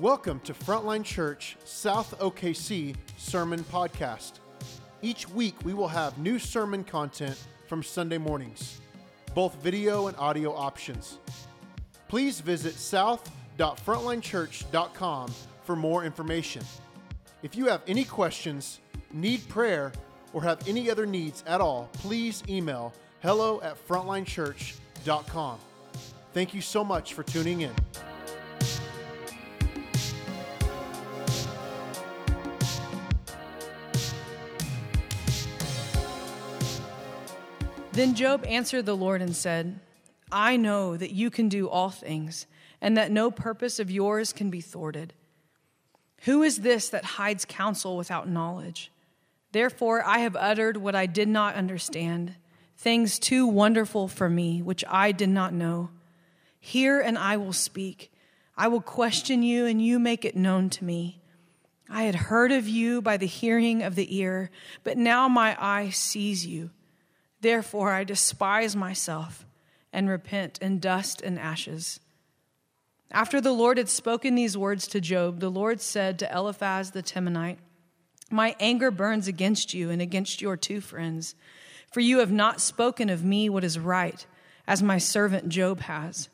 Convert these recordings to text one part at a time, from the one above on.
Welcome to Frontline Church South OKC Sermon Podcast. Each week we will have new sermon content from Sunday mornings, both video and audio options. Please visit south.frontlinechurch.com for more information. If you have any questions, need prayer, or have any other needs at all, please email hello at frontlinechurch.com. Thank you so much for tuning in. Then Job answered the Lord and said, I know that you can do all things, and that no purpose of yours can be thwarted. Who is this that hides counsel without knowledge? Therefore, I have uttered what I did not understand, things too wonderful for me, which I did not know. Hear, and I will speak. I will question you, and you make it known to me. I had heard of you by the hearing of the ear, but now my eye sees you. Therefore, I despise myself and repent in dust and ashes. After the Lord had spoken these words to Job, the Lord said to Eliphaz the Temanite, My anger burns against you and against your two friends, for you have not spoken of me what is right, as my servant Job has.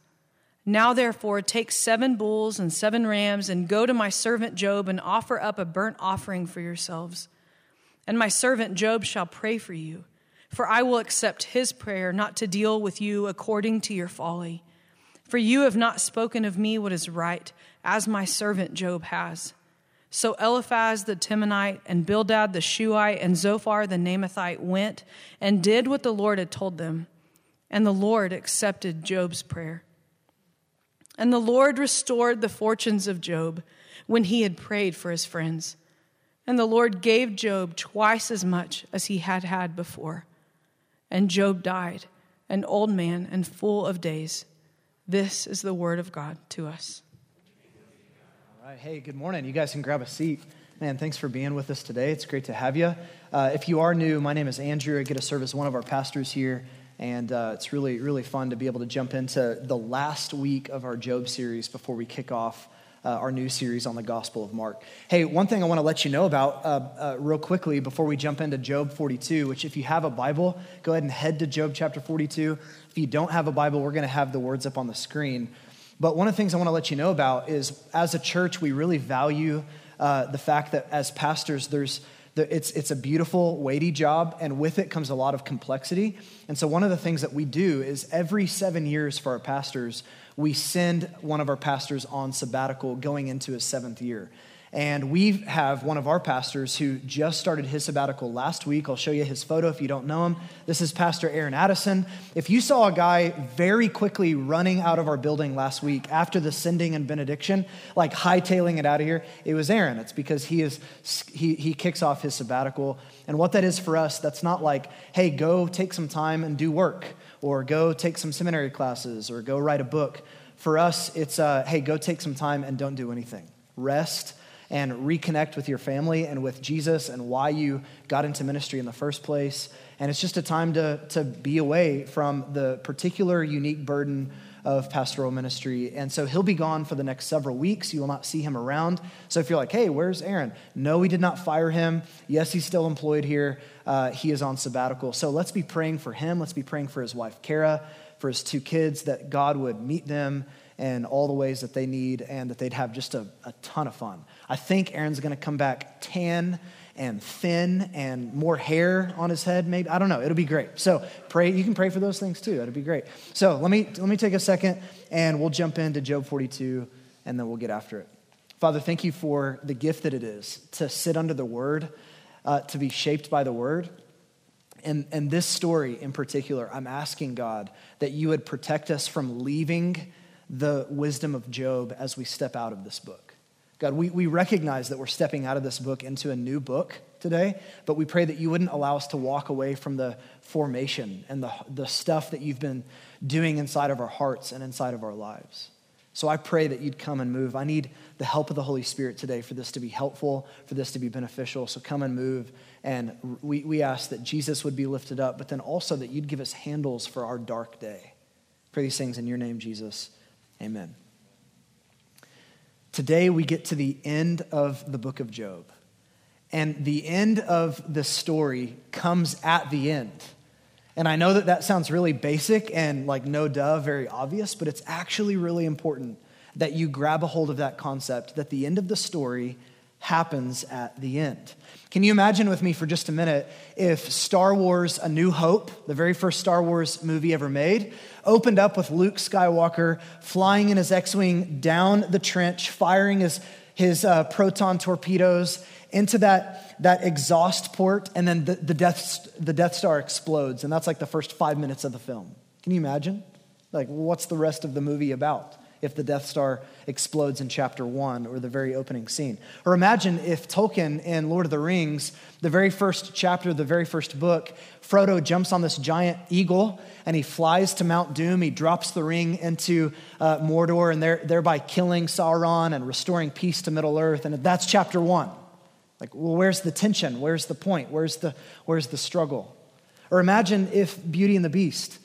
Now, therefore, take seven bulls and seven rams and go to my servant Job and offer up a burnt offering for yourselves. And my servant Job shall pray for you for I will accept his prayer not to deal with you according to your folly. For you have not spoken of me what is right, as my servant Job has. So Eliphaz the Temanite and Bildad the Shuhite and Zophar the Naamathite went and did what the Lord had told them. And the Lord accepted Job's prayer. And the Lord restored the fortunes of Job when he had prayed for his friends. And the Lord gave Job twice as much as he had had before. And Job died, an old man and full of days. This is the word of God to us. All right. Hey, good morning. You guys can grab a seat. Man, thanks for being with us today. It's great to have you. Uh, if you are new, my name is Andrew. I get to serve as one of our pastors here. And uh, it's really, really fun to be able to jump into the last week of our Job series before we kick off uh, our new series on the Gospel of Mark. Hey, one thing I want to let you know about uh, uh, real quickly before we jump into Job 42, which if you have a Bible, go ahead and head to Job chapter 42. If you don't have a Bible, we're going to have the words up on the screen. But one of the things I want to let you know about is as a church, we really value uh, the fact that as pastors, there's it's, it's a beautiful, weighty job, and with it comes a lot of complexity. And so, one of the things that we do is every seven years for our pastors, we send one of our pastors on sabbatical going into his seventh year. And we have one of our pastors who just started his sabbatical last week. I'll show you his photo if you don't know him. This is Pastor Aaron Addison. If you saw a guy very quickly running out of our building last week after the sending and benediction, like hightailing it out of here, it was Aaron. It's because he is he, he kicks off his sabbatical. And what that is for us, that's not like, hey, go take some time and do work, or go take some seminary classes, or go write a book. For us, it's uh, hey, go take some time and don't do anything. Rest and reconnect with your family and with Jesus and why you got into ministry in the first place. And it's just a time to, to be away from the particular unique burden of pastoral ministry. And so he'll be gone for the next several weeks. You will not see him around. So if you're like, hey, where's Aaron? No, we did not fire him. Yes, he's still employed here. Uh, he is on sabbatical. So let's be praying for him. Let's be praying for his wife, Kara, for his two kids, that God would meet them in all the ways that they need and that they'd have just a, a ton of fun. I think Aaron's going to come back tan and thin and more hair on his head maybe. I don't know. It'll be great. So pray you can pray for those things too. That'd be great. So let me let me take a second and we'll jump into job 42 and then we'll get after it. Father thank you for the gift that it is to sit under the word uh, to be shaped by the word. And, and this story in particular i'm asking god that you would protect us from leaving the wisdom of job as we step out of this book God, we, we recognize that we're stepping out of this book into a new book today, but we pray that you wouldn't allow us to walk away from the formation and the, the stuff that you've been doing inside of our hearts and inside of our lives. So I pray that you'd come and move. I need the help of the Holy Spirit today for this to be helpful, for this to be beneficial. So come and move. And we, we ask that Jesus would be lifted up, but then also that you'd give us handles for our dark day. Pray these things in your name, Jesus. Amen. Today we get to the end of the book of Job. And the end of the story comes at the end. And I know that that sounds really basic and like no duh, very obvious, but it's actually really important that you grab a hold of that concept that the end of the story happens at the end. Can you imagine with me for just a minute if Star Wars A New Hope, the very first Star Wars movie ever made, opened up with Luke Skywalker flying in his X Wing down the trench, firing his, his uh, proton torpedoes into that, that exhaust port, and then the, the, Death, the Death Star explodes. And that's like the first five minutes of the film. Can you imagine? Like, what's the rest of the movie about? If the Death Star explodes in chapter one or the very opening scene. Or imagine if Tolkien in Lord of the Rings, the very first chapter, the very first book, Frodo jumps on this giant eagle and he flies to Mount Doom. He drops the ring into uh, Mordor and there, thereby killing Sauron and restoring peace to Middle Earth. And that's chapter one. Like, well, where's the tension? Where's the point? Where's the, where's the struggle? Or imagine if Beauty and the Beast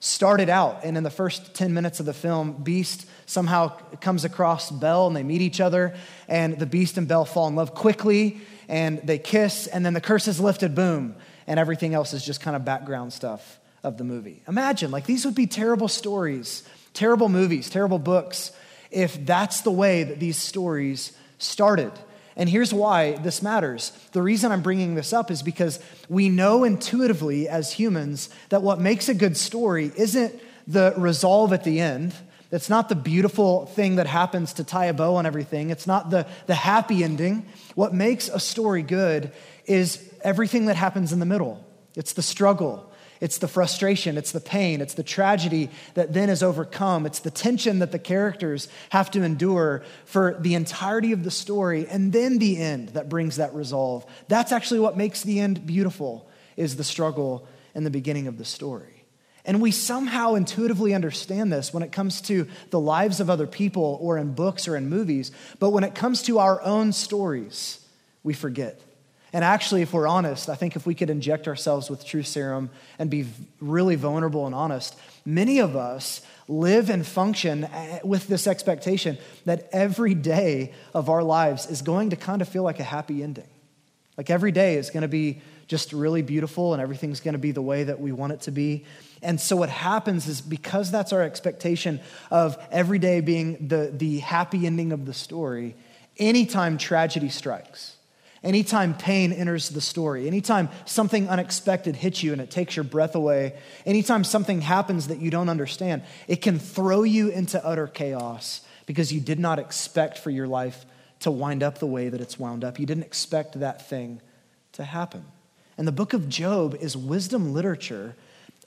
started out and in the first 10 minutes of the film, Beast somehow comes across Belle and they meet each other, and the beast and Belle fall in love quickly and they kiss, and then the curse is lifted, boom, and everything else is just kind of background stuff of the movie. Imagine, like, these would be terrible stories, terrible movies, terrible books, if that's the way that these stories started. And here's why this matters. The reason I'm bringing this up is because we know intuitively as humans that what makes a good story isn't the resolve at the end it's not the beautiful thing that happens to tie a bow on everything. It's not the, the happy ending. What makes a story good is everything that happens in the middle. It's the struggle, it's the frustration, it's the pain, it's the tragedy that then is overcome. It's the tension that the characters have to endure for the entirety of the story, and then the end that brings that resolve. That's actually what makes the end beautiful, is the struggle and the beginning of the story. And we somehow intuitively understand this when it comes to the lives of other people or in books or in movies. But when it comes to our own stories, we forget. And actually, if we're honest, I think if we could inject ourselves with truth serum and be really vulnerable and honest, many of us live and function eh, with this expectation that every day of our lives is going to kind of feel like a happy ending. Like every day is going to be just really beautiful and everything's going to be the way that we want it to be. And so what happens is because that's our expectation of every day being the, the happy ending of the story, anytime tragedy strikes, anytime pain enters the story, anytime something unexpected hits you and it takes your breath away, anytime something happens that you don't understand, it can throw you into utter chaos because you did not expect for your life to wind up the way that it's wound up. You didn't expect that thing to happen. And the book of Job is wisdom literature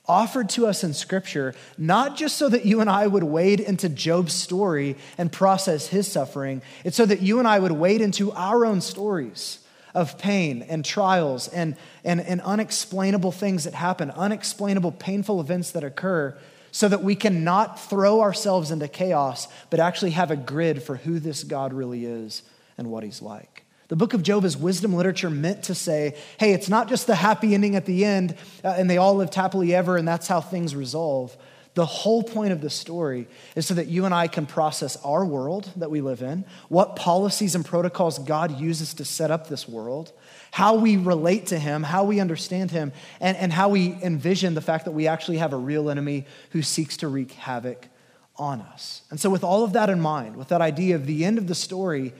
offered to us in Scripture, not just so that you and I would wade into Job's story and process his suffering, it's so that you and I would wade into our own stories of pain and trials and, and, and unexplainable things that happen, unexplainable, painful events that occur, so that we can not throw ourselves into chaos, but actually have a grid for who this God really is and what he's like. The book of Job is wisdom literature meant to say, hey, it's not just the happy ending at the end uh, and they all lived happily ever and that's how things resolve. The whole point of the story is so that you and I can process our world that we live in, what policies and protocols God uses to set up this world, how we relate to Him, how we understand Him, and, and how we envision the fact that we actually have a real enemy who seeks to wreak havoc on us. And so, with all of that in mind, with that idea of the end of the story,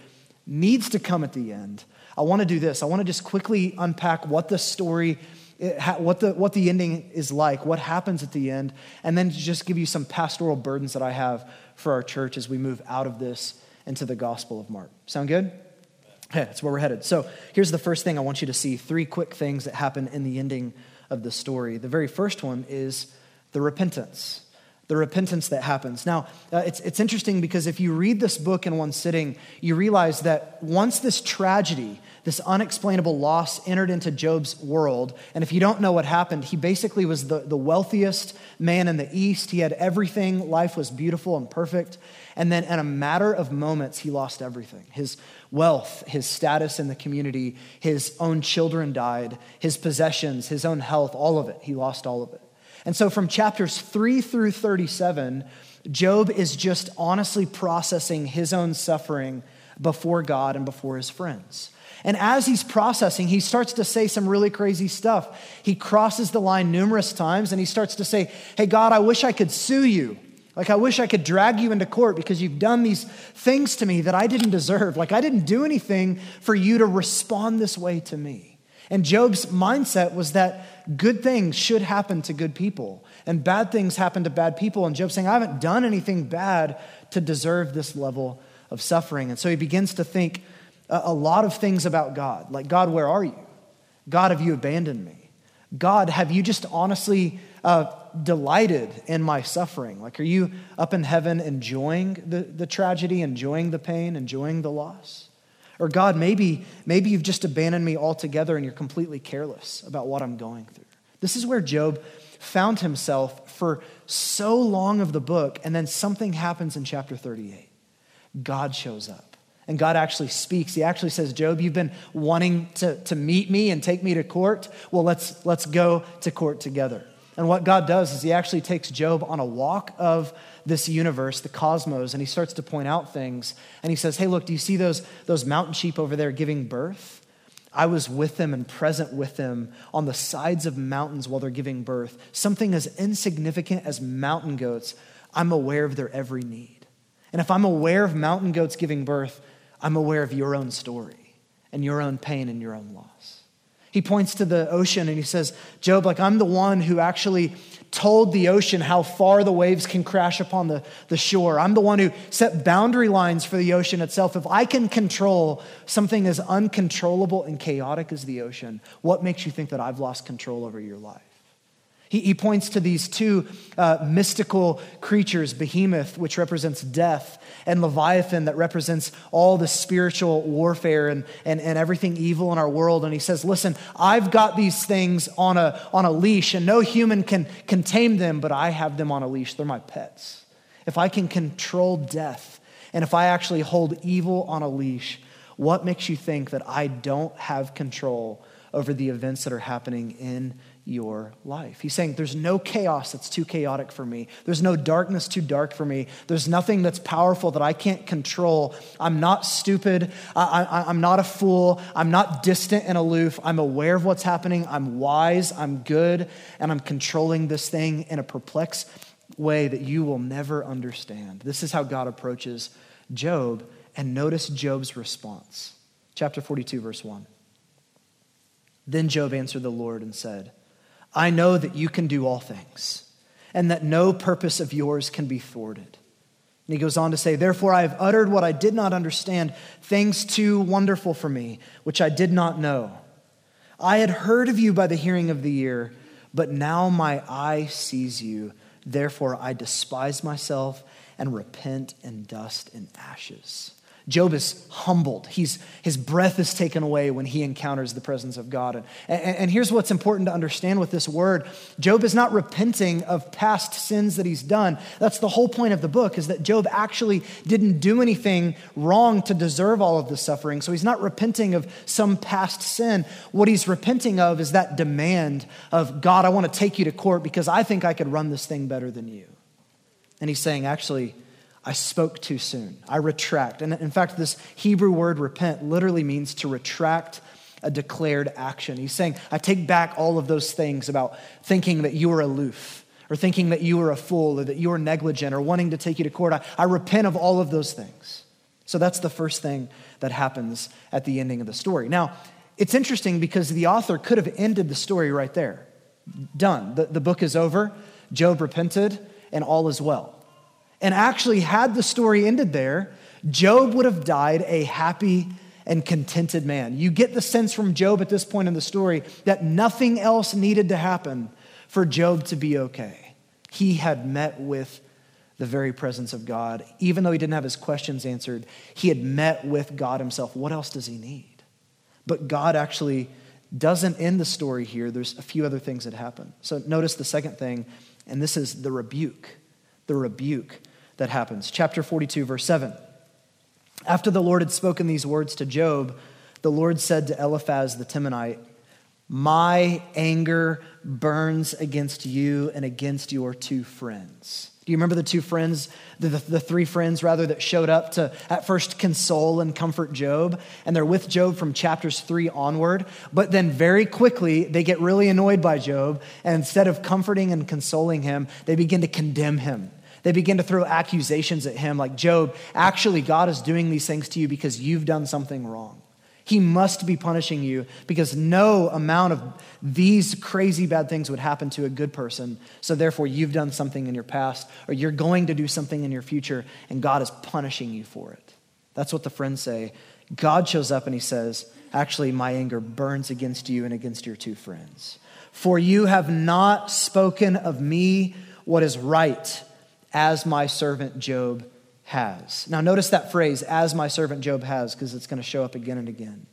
needs to come at the end. I want to do this. I want to just quickly unpack what the story, what the, what the ending is like, what happens at the end, and then just give you some pastoral burdens that I have for our church as we move out of this into the Gospel of Mark. Sound good? Okay, that's where we're headed. So here's the first thing I want you to see three quick things that happen in the ending of the story. The very first one is the repentance the repentance that happens. Now, uh, it's, it's interesting because if you read this book in one sitting, you realize that once this tragedy, this unexplainable loss entered into Job's world, and if you don't know what happened, he basically was the, the wealthiest man in the East. He had everything, life was beautiful and perfect. And then, in a matter of moments, he lost everything his wealth, his status in the community, his own children died, his possessions, his own health, all of it. He lost all of it. And so from chapters 3 through 37, Job is just honestly processing his own suffering before God and before his friends. And as he's processing, he starts to say some really crazy stuff. He crosses the line numerous times and he starts to say, Hey, God, I wish I could sue you. Like, I wish I could drag you into court because you've done these things to me that I didn't deserve. Like, I didn't do anything for you to respond this way to me. And Job's mindset was that good things should happen to good people and bad things happen to bad people. And Job's saying, I haven't done anything bad to deserve this level of suffering. And so he begins to think a lot of things about God. Like, God, where are you? God, have you abandoned me? God, have you just honestly uh, delighted in my suffering? Like, are you up in heaven enjoying the, the tragedy, enjoying the pain, enjoying the loss? Or, God, maybe, maybe you've just abandoned me altogether and you're completely careless about what I'm going through. This is where Job found himself for so long of the book, and then something happens in chapter 38. God shows up. And God actually speaks. He actually says, Job, you've been wanting to, to meet me and take me to court. Well, let's, let's go to court together. And what God does is he actually takes Job on a walk of this universe, the cosmos, and he starts to point out things. And he says, Hey, look, do you see those, those mountain sheep over there giving birth? I was with them and present with them on the sides of mountains while they're giving birth. Something as insignificant as mountain goats, I'm aware of their every need. And if I'm aware of mountain goats giving birth, I'm aware of your own story and your own pain and your own loss. He points to the ocean and he says, Job, like I'm the one who actually told the ocean how far the waves can crash upon the, the shore. I'm the one who set boundary lines for the ocean itself. If I can control something as uncontrollable and chaotic as the ocean, what makes you think that I've lost control over your life? He, he points to these two uh, mystical creatures Behemoth, which represents death, and Leviathan, that represents all the spiritual warfare and, and, and everything evil in our world. And he says, Listen, I've got these things on a, on a leash, and no human can, can tame them, but I have them on a leash. They're my pets. If I can control death, and if I actually hold evil on a leash, what makes you think that I don't have control over the events that are happening in your life. He's saying there's no chaos that's too chaotic for me. There's no darkness too dark for me. There's nothing that's powerful that I can't control. I'm not stupid. I, am not a fool. I'm not distant and aloof. I'm aware of what's happening. I'm wise. I'm good. And I'm controlling this thing in a perplexed way that you will never understand. This is how God approaches Job. And notice Job's response. Chapter 42, verse 1. Then Job answered the Lord and said, I know that you can do all things, and that no purpose of yours can be thwarted. And he goes on to say, Therefore, I have uttered what I did not understand, things too wonderful for me, which I did not know. I had heard of you by the hearing of the ear, but now my eye sees you. Therefore, I despise myself and repent in dust and ashes. Job is humbled. He's, his breath is taken away when he encounters the presence of God. And, and, and, here's what's important to understand with this word Job is not repenting of past sins that he's done. That's the whole point of the book, is that Job actually didn't do anything wrong to deserve all of the suffering. So he's not repenting of some past sin. What he's repenting of is that demand of, God, I want to take you to court because I think I could run this thing better than you. And he's saying, actually, I spoke too soon. I retract. And in fact, this Hebrew word repent literally means to retract a declared action. He's saying, I take back all of those things about thinking that you were aloof or thinking that you were a fool or that you were negligent or wanting to take you to court. I, I repent of all of those things. So that's the first thing that happens at the ending of the story. Now, it's interesting because the author could have ended the story right there. Done. The, the book is over. Job repented, and all is well. And actually, had the story ended there, Job would have died a happy and contented man. You get the sense from Job at this point in the story that nothing else needed to happen for Job to be okay. He had met with the very presence of God. Even though he didn't have his questions answered, he had met with God himself. What else does he need? But God actually doesn't end the story here. There's a few other things that happen. So notice the second thing, and this is the rebuke. The rebuke that happens. Chapter 42, verse 7. After the Lord had spoken these words to Job, the Lord said to Eliphaz the Temanite, My anger burns against you and against your two friends. Do you remember the two friends, the, the, the, three friends rather, that showed up to at first console and comfort Job? And they're with Job from chapters three onward. But then very quickly, they get really annoyed by Job. And instead of comforting and consoling him, they begin to condemn him. They begin to throw accusations at him, like, Job, actually, God is doing these things to you because you've done something wrong. He must be punishing you because no amount of these crazy bad things would happen to a good person. So, therefore, you've done something in your past, or you're going to do something in your future, and God is punishing you for it. That's what the friends say. God shows up and he says, Actually, my anger burns against you and against your two friends. For you have not spoken of me what is right, as my servant Job has. Now, notice that phrase, as my servant Job has, because it's going to show up again and again.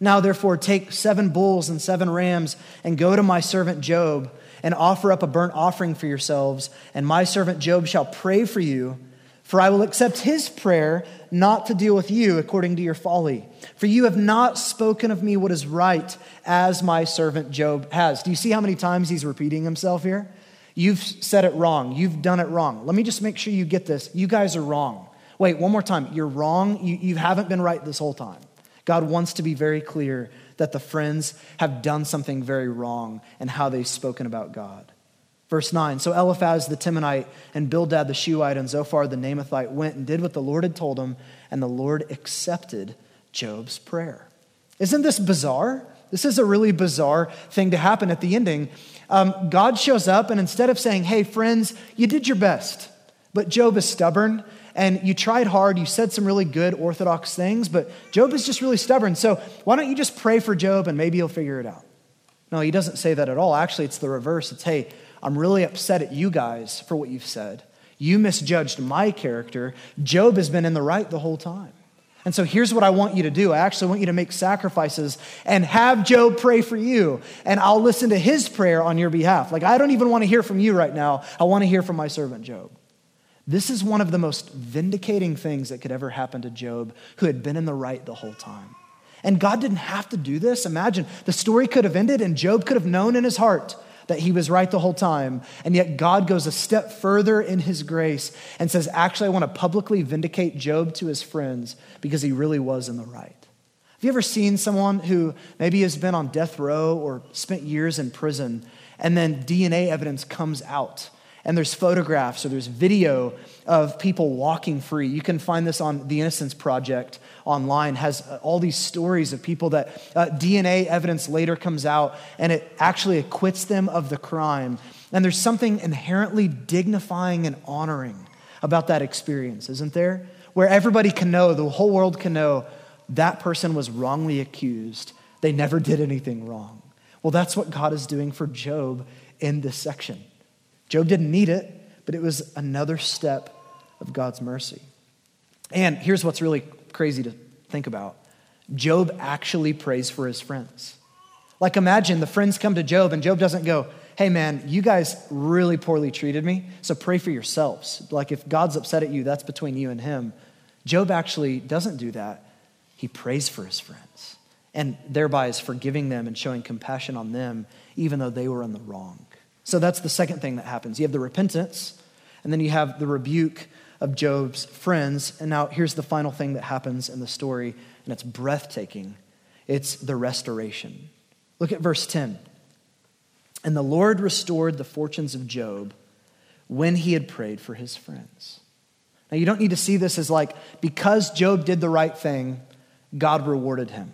Now, therefore, take seven bulls and seven rams and go to my servant Job and offer up a burnt offering for yourselves, and my servant Job shall pray for you. For I will accept his prayer not to deal with you according to your folly. For you have not spoken of me what is right, as my servant Job has. Do you see how many times he's repeating himself here? You've said it wrong. You've done it wrong. Let me just make sure you get this. You guys are wrong. Wait, one more time. You're wrong. You, you haven't been right this whole time. God wants to be very clear that the friends have done something very wrong and how they've spoken about God. Verse 9 So Eliphaz the Temanite and Bildad the Shuhite and Zophar the Naamathite went and did what the Lord had told them, and the Lord accepted Job's prayer. Isn't this bizarre? This is a really bizarre thing to happen at the ending. Um, God shows up, and instead of saying, Hey, friends, you did your best, but Job is stubborn, and you tried hard, you said some really good orthodox things, but Job is just really stubborn. So why don't you just pray for Job and maybe he'll figure it out? No, he doesn't say that at all. Actually, it's the reverse. It's, Hey, I'm really upset at you guys for what you've said. You misjudged my character. Job has been in the right the whole time. And so here's what I want you to do. I actually want you to make sacrifices and have Job pray for you. And I'll listen to his prayer on your behalf. Like, I don't even want to hear from you right now. I want to hear from my servant Job. This is one of the most vindicating things that could ever happen to Job, who had been in the right the whole time. And God didn't have to do this. Imagine the story could have ended, and Job could have known in his heart that he was right the whole time. And yet God goes a step further in his grace and says, Actually, I want to publicly vindicate Job to his friends because he really was in the right. Have you ever seen someone who maybe has been on death row or spent years in prison, and then DNA evidence comes out? And there's photographs or there's video of people walking free. You can find this on the Innocence Project online, has uh, all these stories of people that uh, DNA evidence later comes out and it actually acquits them of the crime. And there's something inherently dignifying and honoring about that experience, isn't there? Where everybody can know, the whole world can know, that person was wrongly accused. They never did anything wrong. Well, that's what God is doing for Job in this section. Job didn't need it, but it was another step of God's mercy. And here's what's really crazy to think about Job actually prays for his friends. Like, imagine the friends come to Job, and Job doesn't go, Hey, man, you guys really poorly treated me, so pray for yourselves. Like, if God's upset at you, that's between you and him. Job actually doesn't do that. He prays for his friends, and thereby is forgiving them and showing compassion on them, even though they were in the wrong. So that's the second thing that happens. You have the repentance, and then you have the rebuke of Job's friends. And now here's the final thing that happens in the story, and it's breathtaking it's the restoration. Look at verse 10. And the Lord restored the fortunes of Job when he had prayed for his friends. Now, you don't need to see this as like, because Job did the right thing, God rewarded him.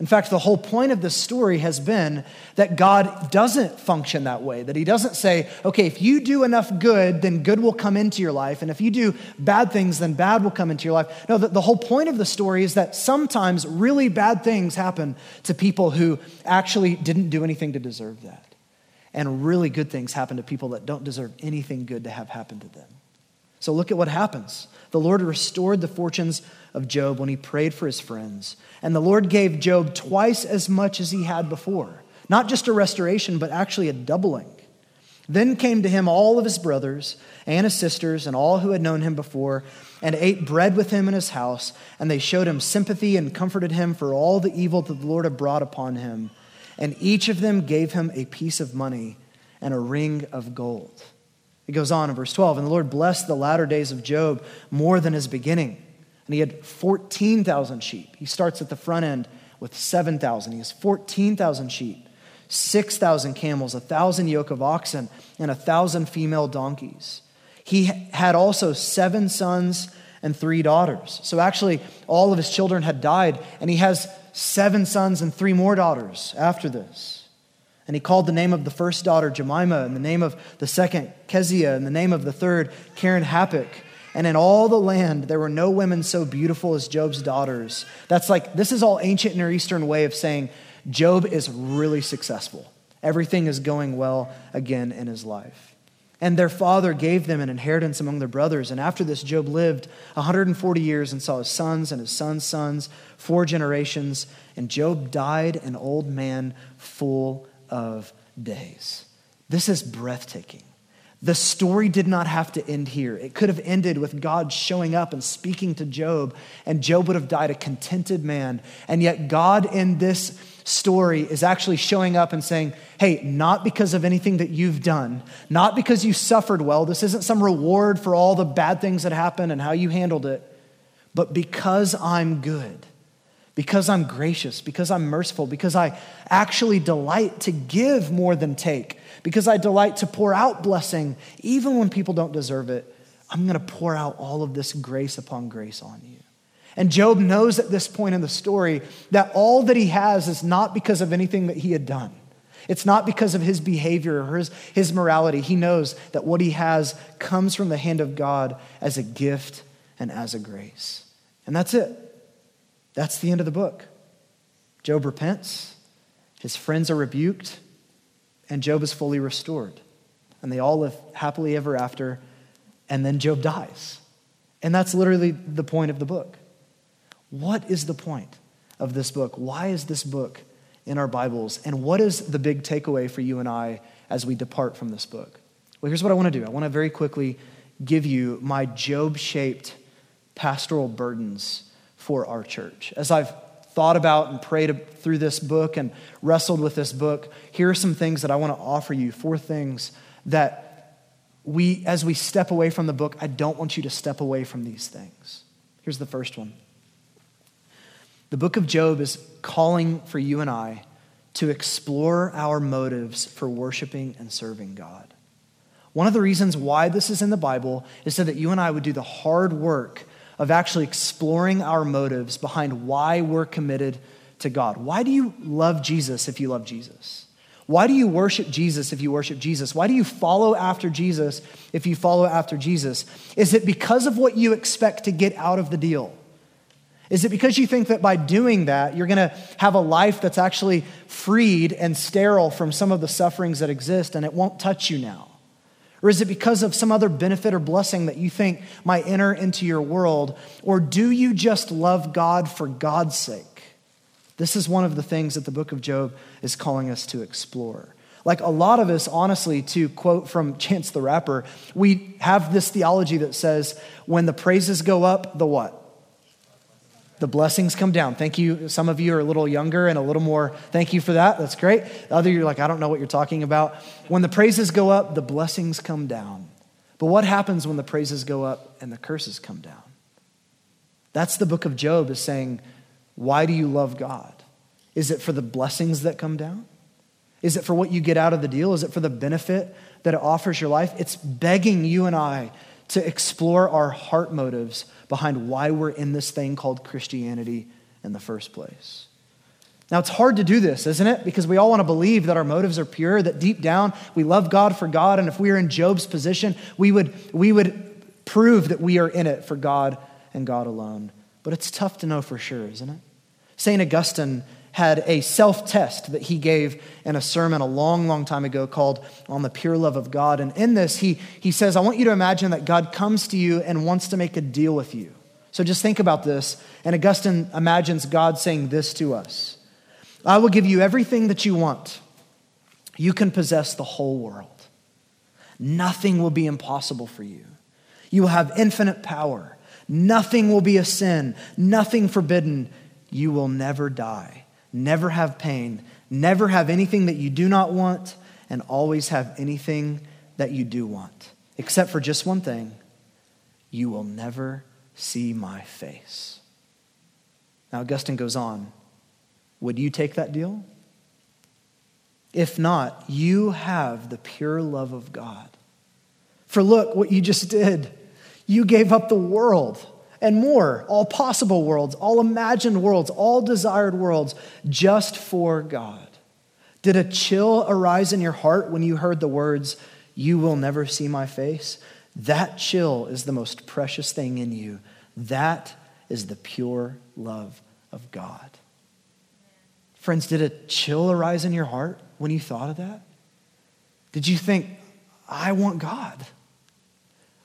In fact, the whole point of this story has been that God doesn't function that way. That He doesn't say, okay, if you do enough good, then good will come into your life. And if you do bad things, then bad will come into your life. No, the, the whole point of the story is that sometimes really bad things happen to people who actually didn't do anything to deserve that. And really good things happen to people that don't deserve anything good to have happen to them. So look at what happens. The Lord restored the fortunes of Job when he prayed for his friends. And the Lord gave Job twice as much as he had before. Not just a restoration, but actually a doubling. Then came to him all of his brothers and his sisters and all who had known him before, and ate bread with him in his house. And they showed him sympathy and comforted him for all the evil that the Lord had brought upon him. and each of them gave him a piece of money and a ring of gold. It goes on in verse 12 And the Lord blessed the latter days of Job more than his beginning. And he had 14,000 sheep. He starts at the front end with 7,000. He has 14,000 sheep, 6,000 camels, 1,000 yoke of oxen, and 1,000 female donkeys. He had also seven sons and three daughters. So actually, all of his children had died, and he has seven sons and three more daughters after this. And he called the name of the first daughter Jemima, and the name of the second Keziah, and the name of the third Keren-happuch. And in all the land, there were no women so beautiful as Job's daughters. That's like, this is all ancient Near Eastern way of saying Job is really successful. Everything is going well again in his life. And their father gave them an inheritance among their brothers. And after this, Job lived 140 years and saw his sons and his sons' sons, four generations. And Job died an old man full of days. This is breathtaking. The story did not have to end here. It could have ended with God showing up and speaking to Job, and Job would have died a contented man. And yet, God in this story is actually showing up and saying, Hey, not because of anything that you've done, not because you suffered well, this isn't some reward for all the bad things that happened and how you handled it, but because I'm good, because I'm gracious, because I'm merciful, because I actually delight to give more than take, because I delight to pour out blessing even when people don't deserve it. I'm going to pour out all of this grace upon grace on you. And Job knows at this point in the story that all that he has is not because of anything that he had done. It's not because of his behavior or his, his morality. He knows that what he has comes from the hand of God as a gift and as a grace. And that's it. That's the end of the book. Job repents, his friends are rebuked, and Job is fully restored. And they all live happily ever after, and then Job dies. And that's literally the point of the book. What is the point of this book? Why is this book in our Bibles? And what is the big takeaway for you and I as we depart from this book? Well, here's what I want to do I want to very quickly give you my Job shaped pastoral burdens for our church. As I've thought about and prayed through this book and wrestled with this book, here are some things that I want to offer you. Four things that we, as we step away from the book, I don't want you to step away from these things. Here's the first one the book of Job is calling for you and I to explore our motives for worshiping and serving God. One of the reasons why this is in the Bible is so that you and I would do the hard work of actually exploring our motives behind why we're committed to God. Why do you love Jesus if you love Jesus? Why do you worship Jesus if you worship Jesus? Why do you follow after Jesus if you follow after Jesus? Is it because of what you expect to get out of the deal? Is it because you think that by doing that, you're going to have a life that's actually freed and sterile from some of the sufferings that exist and it won't touch you now? Or is it because of some other benefit or blessing that you think might enter into your world? Or do you just love God for God's sake? This is one of the things that the book of Job is calling us to explore. Like a lot of us, honestly, to quote from Chance the Rapper, we have this theology that says when the praises go up, the what? The blessings come down. Thank you. Some of you are a little younger and a little more, thank you for that. That's great. The other, you're like, I don't know what you're talking about. When the praises go up, the blessings come down. But what happens when the praises go up and the curses come down? That's the book of Job is saying, why do you love God? Is it for the blessings that come down? Is it for what you get out of the deal? Is it for the benefit that it offers your life? It's begging you and I to explore our heart motives behind why we're in this thing called Christianity in the first place. Now, it's hard to do this, isn't it? Because we all want to believe that our motives are pure, that deep down we love God for God, and if we were in Job's position, we would, we would prove that we are in it for God and God alone. But it's tough to know for sure, isn't it? St. Augustine had a self test that he gave in a sermon a long, long time ago called On the Pure Love of God. And in this, he, he says, I want you to imagine that God comes to you and wants to make a deal with you. So just think about this. And Augustine imagines God saying this to us I will give you everything that you want. You can possess the whole world. Nothing will be impossible for you. You will have infinite power. Nothing will be a sin, nothing forbidden. You will never die never have pain, never have anything that you do not want, and always have anything that you do want, except for just one thing you will never see my face. Now, Augustine goes on Would you take that deal? If not, you have the pure love of God. For look what you just did. You gave up the world and more, all possible worlds, all imagined worlds, all desired worlds, just for God. Did a chill arise in your heart when you heard the words, You will never see my face? That chill is the most precious thing in you. That is the pure love of God. Friends, did a chill arise in your heart when you thought of that? Did you think, I want God?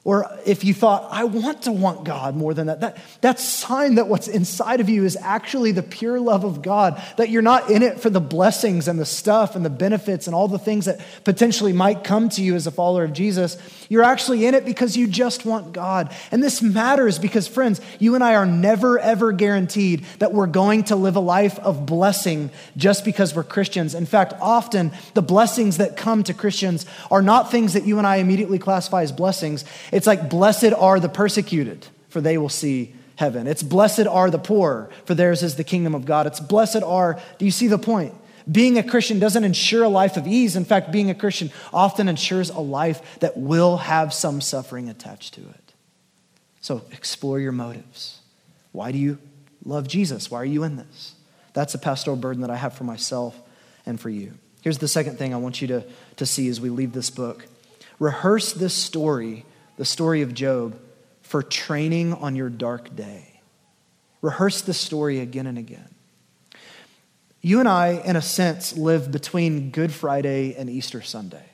Or if you thought, I want to want God more than that, that, that's sign that what's inside of you is actually the pure love of God, that you're not in it for the blessings and the stuff and the benefits and all the things that potentially might come to you as a follower of Jesus. You're actually in it because you just want God. And this matters because, friends, you and I are never, ever guaranteed that we're going to live a life of blessing just because we're Christians. In fact, often the blessings that come to Christians are not things that you and I immediately classify as blessings. It's like, blessed are the persecuted, for they will see heaven. It's blessed are the poor, for theirs is the kingdom of God. It's blessed are, do you see the point? Being a Christian doesn't ensure a life of ease. In fact, being a Christian often ensures a life that will have some suffering attached to it. So explore your motives. Why do you love Jesus? Why are you in this? That's a pastoral burden that I have for myself and for you. Here's the second thing I want you to, to see as we leave this book rehearse this story the story of Job for training on your dark day. Rehearse the story again and again. You and I, in a sense, live between Good Friday and Easter Sunday.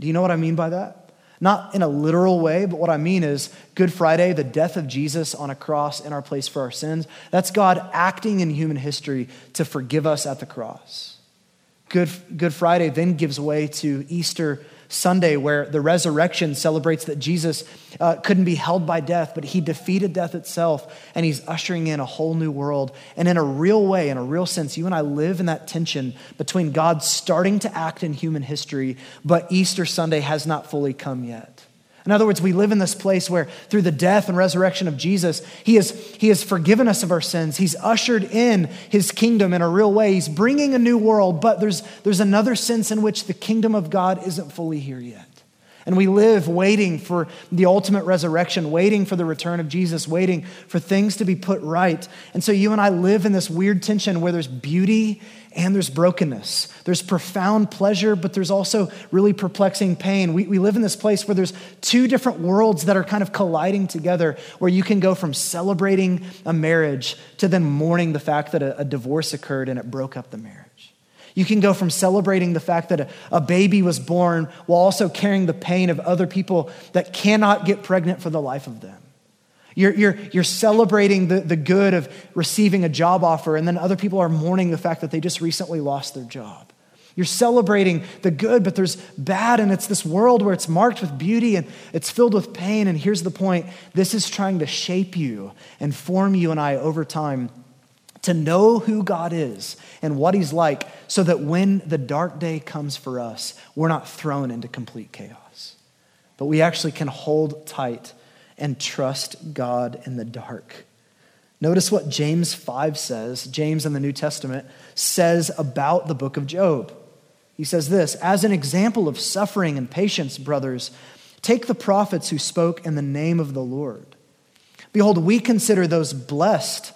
Do you know what I mean by that? Not in a literal way, but what I mean is Good Friday, the death of Jesus on a cross in our place for our sins, that's God acting in human history to forgive us at the cross. Good, Good Friday then gives way to Easter Sunday, where the resurrection celebrates that Jesus uh, couldn't be held by death, but he defeated death itself, and he's ushering in a whole new world. And in a real way, in a real sense, you and I live in that tension between God starting to act in human history, but Easter Sunday has not fully come yet. In other words, we live in this place where through the death and resurrection of Jesus, he has, he has forgiven us of our sins. He's ushered in his kingdom in a real way. He's bringing a new world, but there's, there's another sense in which the kingdom of God isn't fully here yet. And we live waiting for the ultimate resurrection, waiting for the return of Jesus, waiting for things to be put right. And so you and I live in this weird tension where there's beauty and there's brokenness. There's profound pleasure, but there's also really perplexing pain. We, we live in this place where there's two different worlds that are kind of colliding together, where you can go from celebrating a marriage to then mourning the fact that a, a divorce occurred and it broke up the marriage. You can go from celebrating the fact that a, a, baby was born while also carrying the pain of other people that cannot get pregnant for the life of them. You're, you're, you're celebrating the, the good of receiving a job offer, and then other people are mourning the fact that they just recently lost their job. You're celebrating the good, but there's bad, and it's this world where it's marked with beauty and it's filled with pain. And here's the point this is trying to shape you and form you and I over time to know who God is and what He's like, so that when the dark day comes for us, we're not thrown into complete chaos, but we actually can hold tight and trust God in the dark. Notice what James 5 says. James in the New Testament says about the book of Job. He says this As an example of suffering and patience, brothers, take the prophets who spoke in the name of the Lord. Behold, we consider those blessed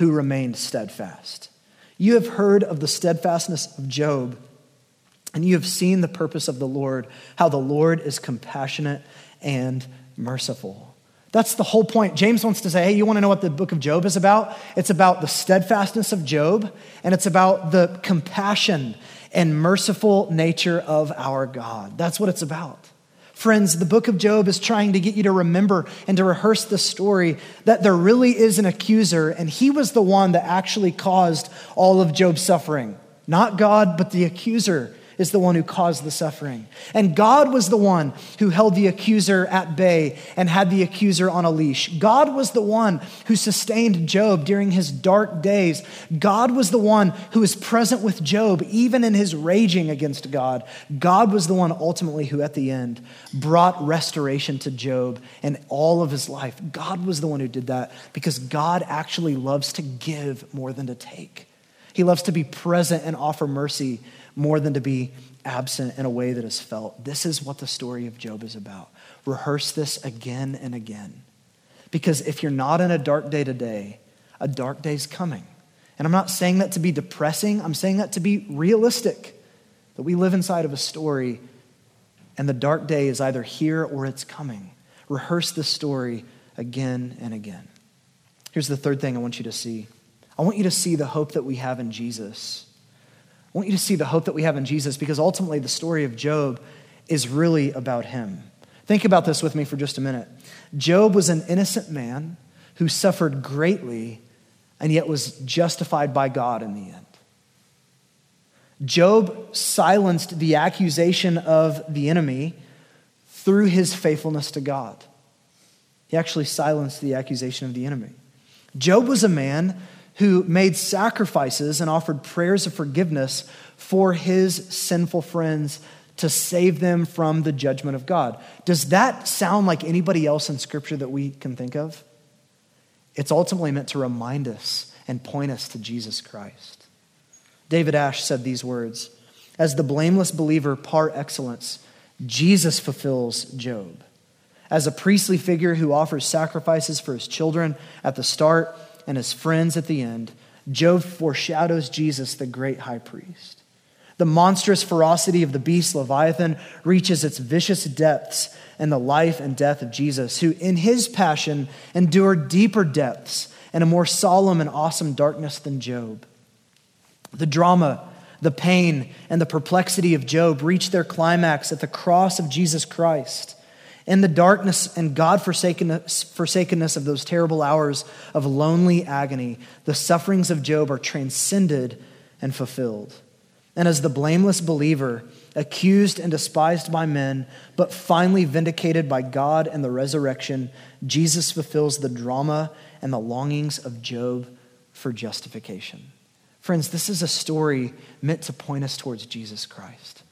who remained steadfast. You have heard of the steadfastness of Job, and you have seen the purpose of the Lord, how the Lord is compassionate and merciful. That's the whole point. James wants to say, hey, you want to know what the book of Job is about? It's about the steadfastness of Job, and it's about the compassion and merciful nature of our God. That's what it's about. Friends, the book of Job is trying to get you to remember and to rehearse the story that there really is an accuser, and he was the one that actually caused all of Job's suffering. Not God, but the accuser is the one who caused the suffering. And God was the one who held the accuser at bay and had the accuser on a leash. God was the one who sustained Job during his dark days. God was the one who was present with Job even in his raging against God. God was the one ultimately who, at the end, brought restoration to Job and all of his life. God was the one who did that because God actually loves to give more than to take. He loves to be present and offer mercy more than to be absent in a way that is felt. This is what the story of Job is about. Rehearse this again and again. Because if you're not in a dark day today, a dark day's coming. And I'm not saying that to be depressing, I'm saying that to be realistic. That we live inside of a story and the dark day is either here or it's coming. Rehearse the story again and again. Here's the third thing I want you to see I want you to see the hope that we have in Jesus. I want you to see the hope that we have in Jesus because ultimately the story of Job is really about him. Think about this with me for just a minute. Job was an innocent man who suffered greatly and yet was justified by God in the end. Job silenced the accusation of the enemy through his faithfulness to God. He actually silenced the accusation of the enemy. Job was a man who made sacrifices and offered prayers of forgiveness for his sinful friends to save them from the judgment of God. Does that sound like anybody else in Scripture that we can think of? It's ultimately meant to remind us and point us to Jesus Christ. David Ash said these words As the blameless believer par excellence, Jesus fulfills Job. As a priestly figure who offers sacrifices for his children at the start, and his friends at the end, Job foreshadows Jesus, the great high priest. The monstrous ferocity of the beast Leviathan reaches its vicious depths in the life and death of Jesus, who in his passion endured deeper depths and a more solemn and awesome darkness than Job. The drama, the pain, and the perplexity of Job reach their climax at the cross of Jesus Christ. In the darkness and God forsakenness of those terrible hours of lonely agony, the sufferings of Job are transcended and fulfilled. And as the blameless believer, accused and despised by men, but finally vindicated by God and the resurrection, Jesus fulfills the drama and the longings of Job for justification. Friends, this is a story meant to point us towards Jesus Christ.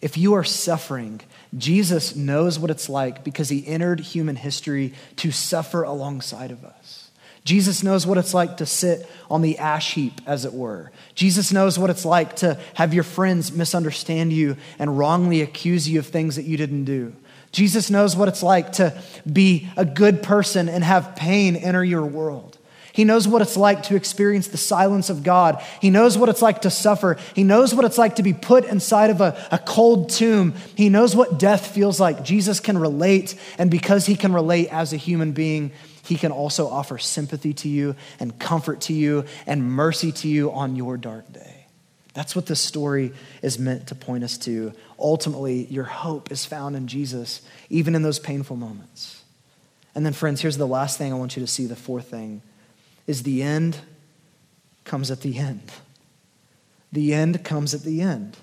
If you are suffering, Jesus knows what it's like because he entered human history to suffer alongside of us. Jesus knows what it's like to sit on the ash heap, as it were. Jesus knows what it's like to have your friends misunderstand you and wrongly accuse you of things that you didn't do. Jesus knows what it's like to be a good person and have pain enter your world. He knows what it's like to experience the silence of God. He knows what it's like to suffer. He knows what it's like to be put inside of a, a cold tomb. He knows what death feels like. Jesus can relate, and because he can relate as a human being, he can also offer sympathy to you and comfort to you and mercy to you on your dark day. That's what this story is meant to point us to. Ultimately, your hope is found in Jesus, even in those painful moments. And then, friends, here's the last thing I want you to see the fourth thing is the end comes at the end. The end comes at the end.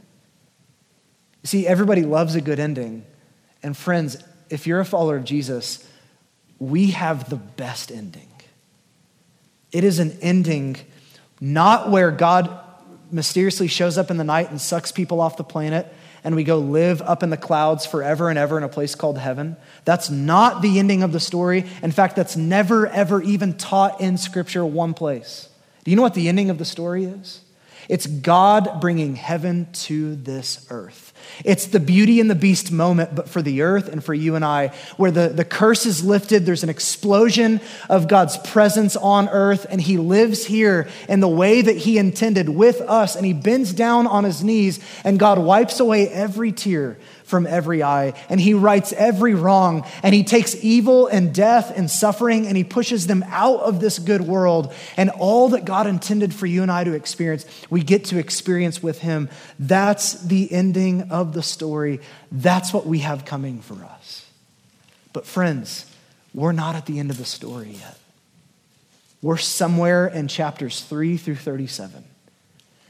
See, everybody loves a good ending. And friends, if you're a follower of Jesus, we have the best ending. It is an ending not where God mysteriously shows up in the night and sucks people off the planet and we go live up in the clouds forever and ever in a place called heaven. That's not the ending of the story. In fact, that's never, ever even taught in Scripture one place. Do you know what the ending of the story is? It's God bringing heaven to this earth. It's the beauty and the beast moment, but for the earth and for you and I, where the, the curse is lifted, there's an explosion of God's presence on earth, and He lives here in the way that He intended with us, and He bends down on His knees, and God wipes away every tear from every eye, and he rights every wrong, and he takes evil and death and suffering, and he pushes them out of this good world. And all that God intended for you and I to experience, we get to experience with him. That's the ending of the story. That's what we have coming for us. But, friends, we're not at the end of the story yet. We're somewhere in chapters 3 through 37.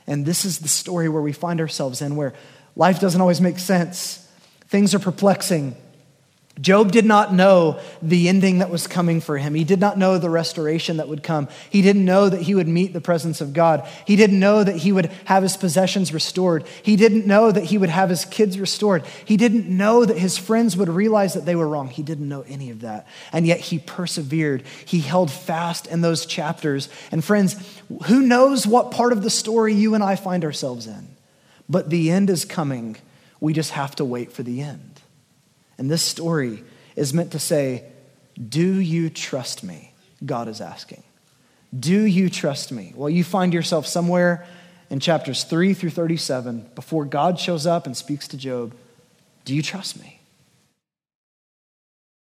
And this is the story where we find ourselves in, where Life doesn't always make sense, things are perplexing. Job did not know the ending that was coming for him. He did not know the restoration that would come. He didn't know that he would meet the presence of God. He didn't know that he would have his possessions restored. He didn't know that he would have his kids restored. He didn't know that his friends would realize that they were wrong. He didn't know any of that. And yet he persevered. He held fast in those chapters. And friends, who knows what part of the story you and I find ourselves in? But the end is coming. We just have to wait for the end. And this story is meant to say, Do you trust me? God is asking. Do you trust me? Well, you find yourself somewhere in chapters 3 through 37 before God shows up and speaks to Job. Do you trust me?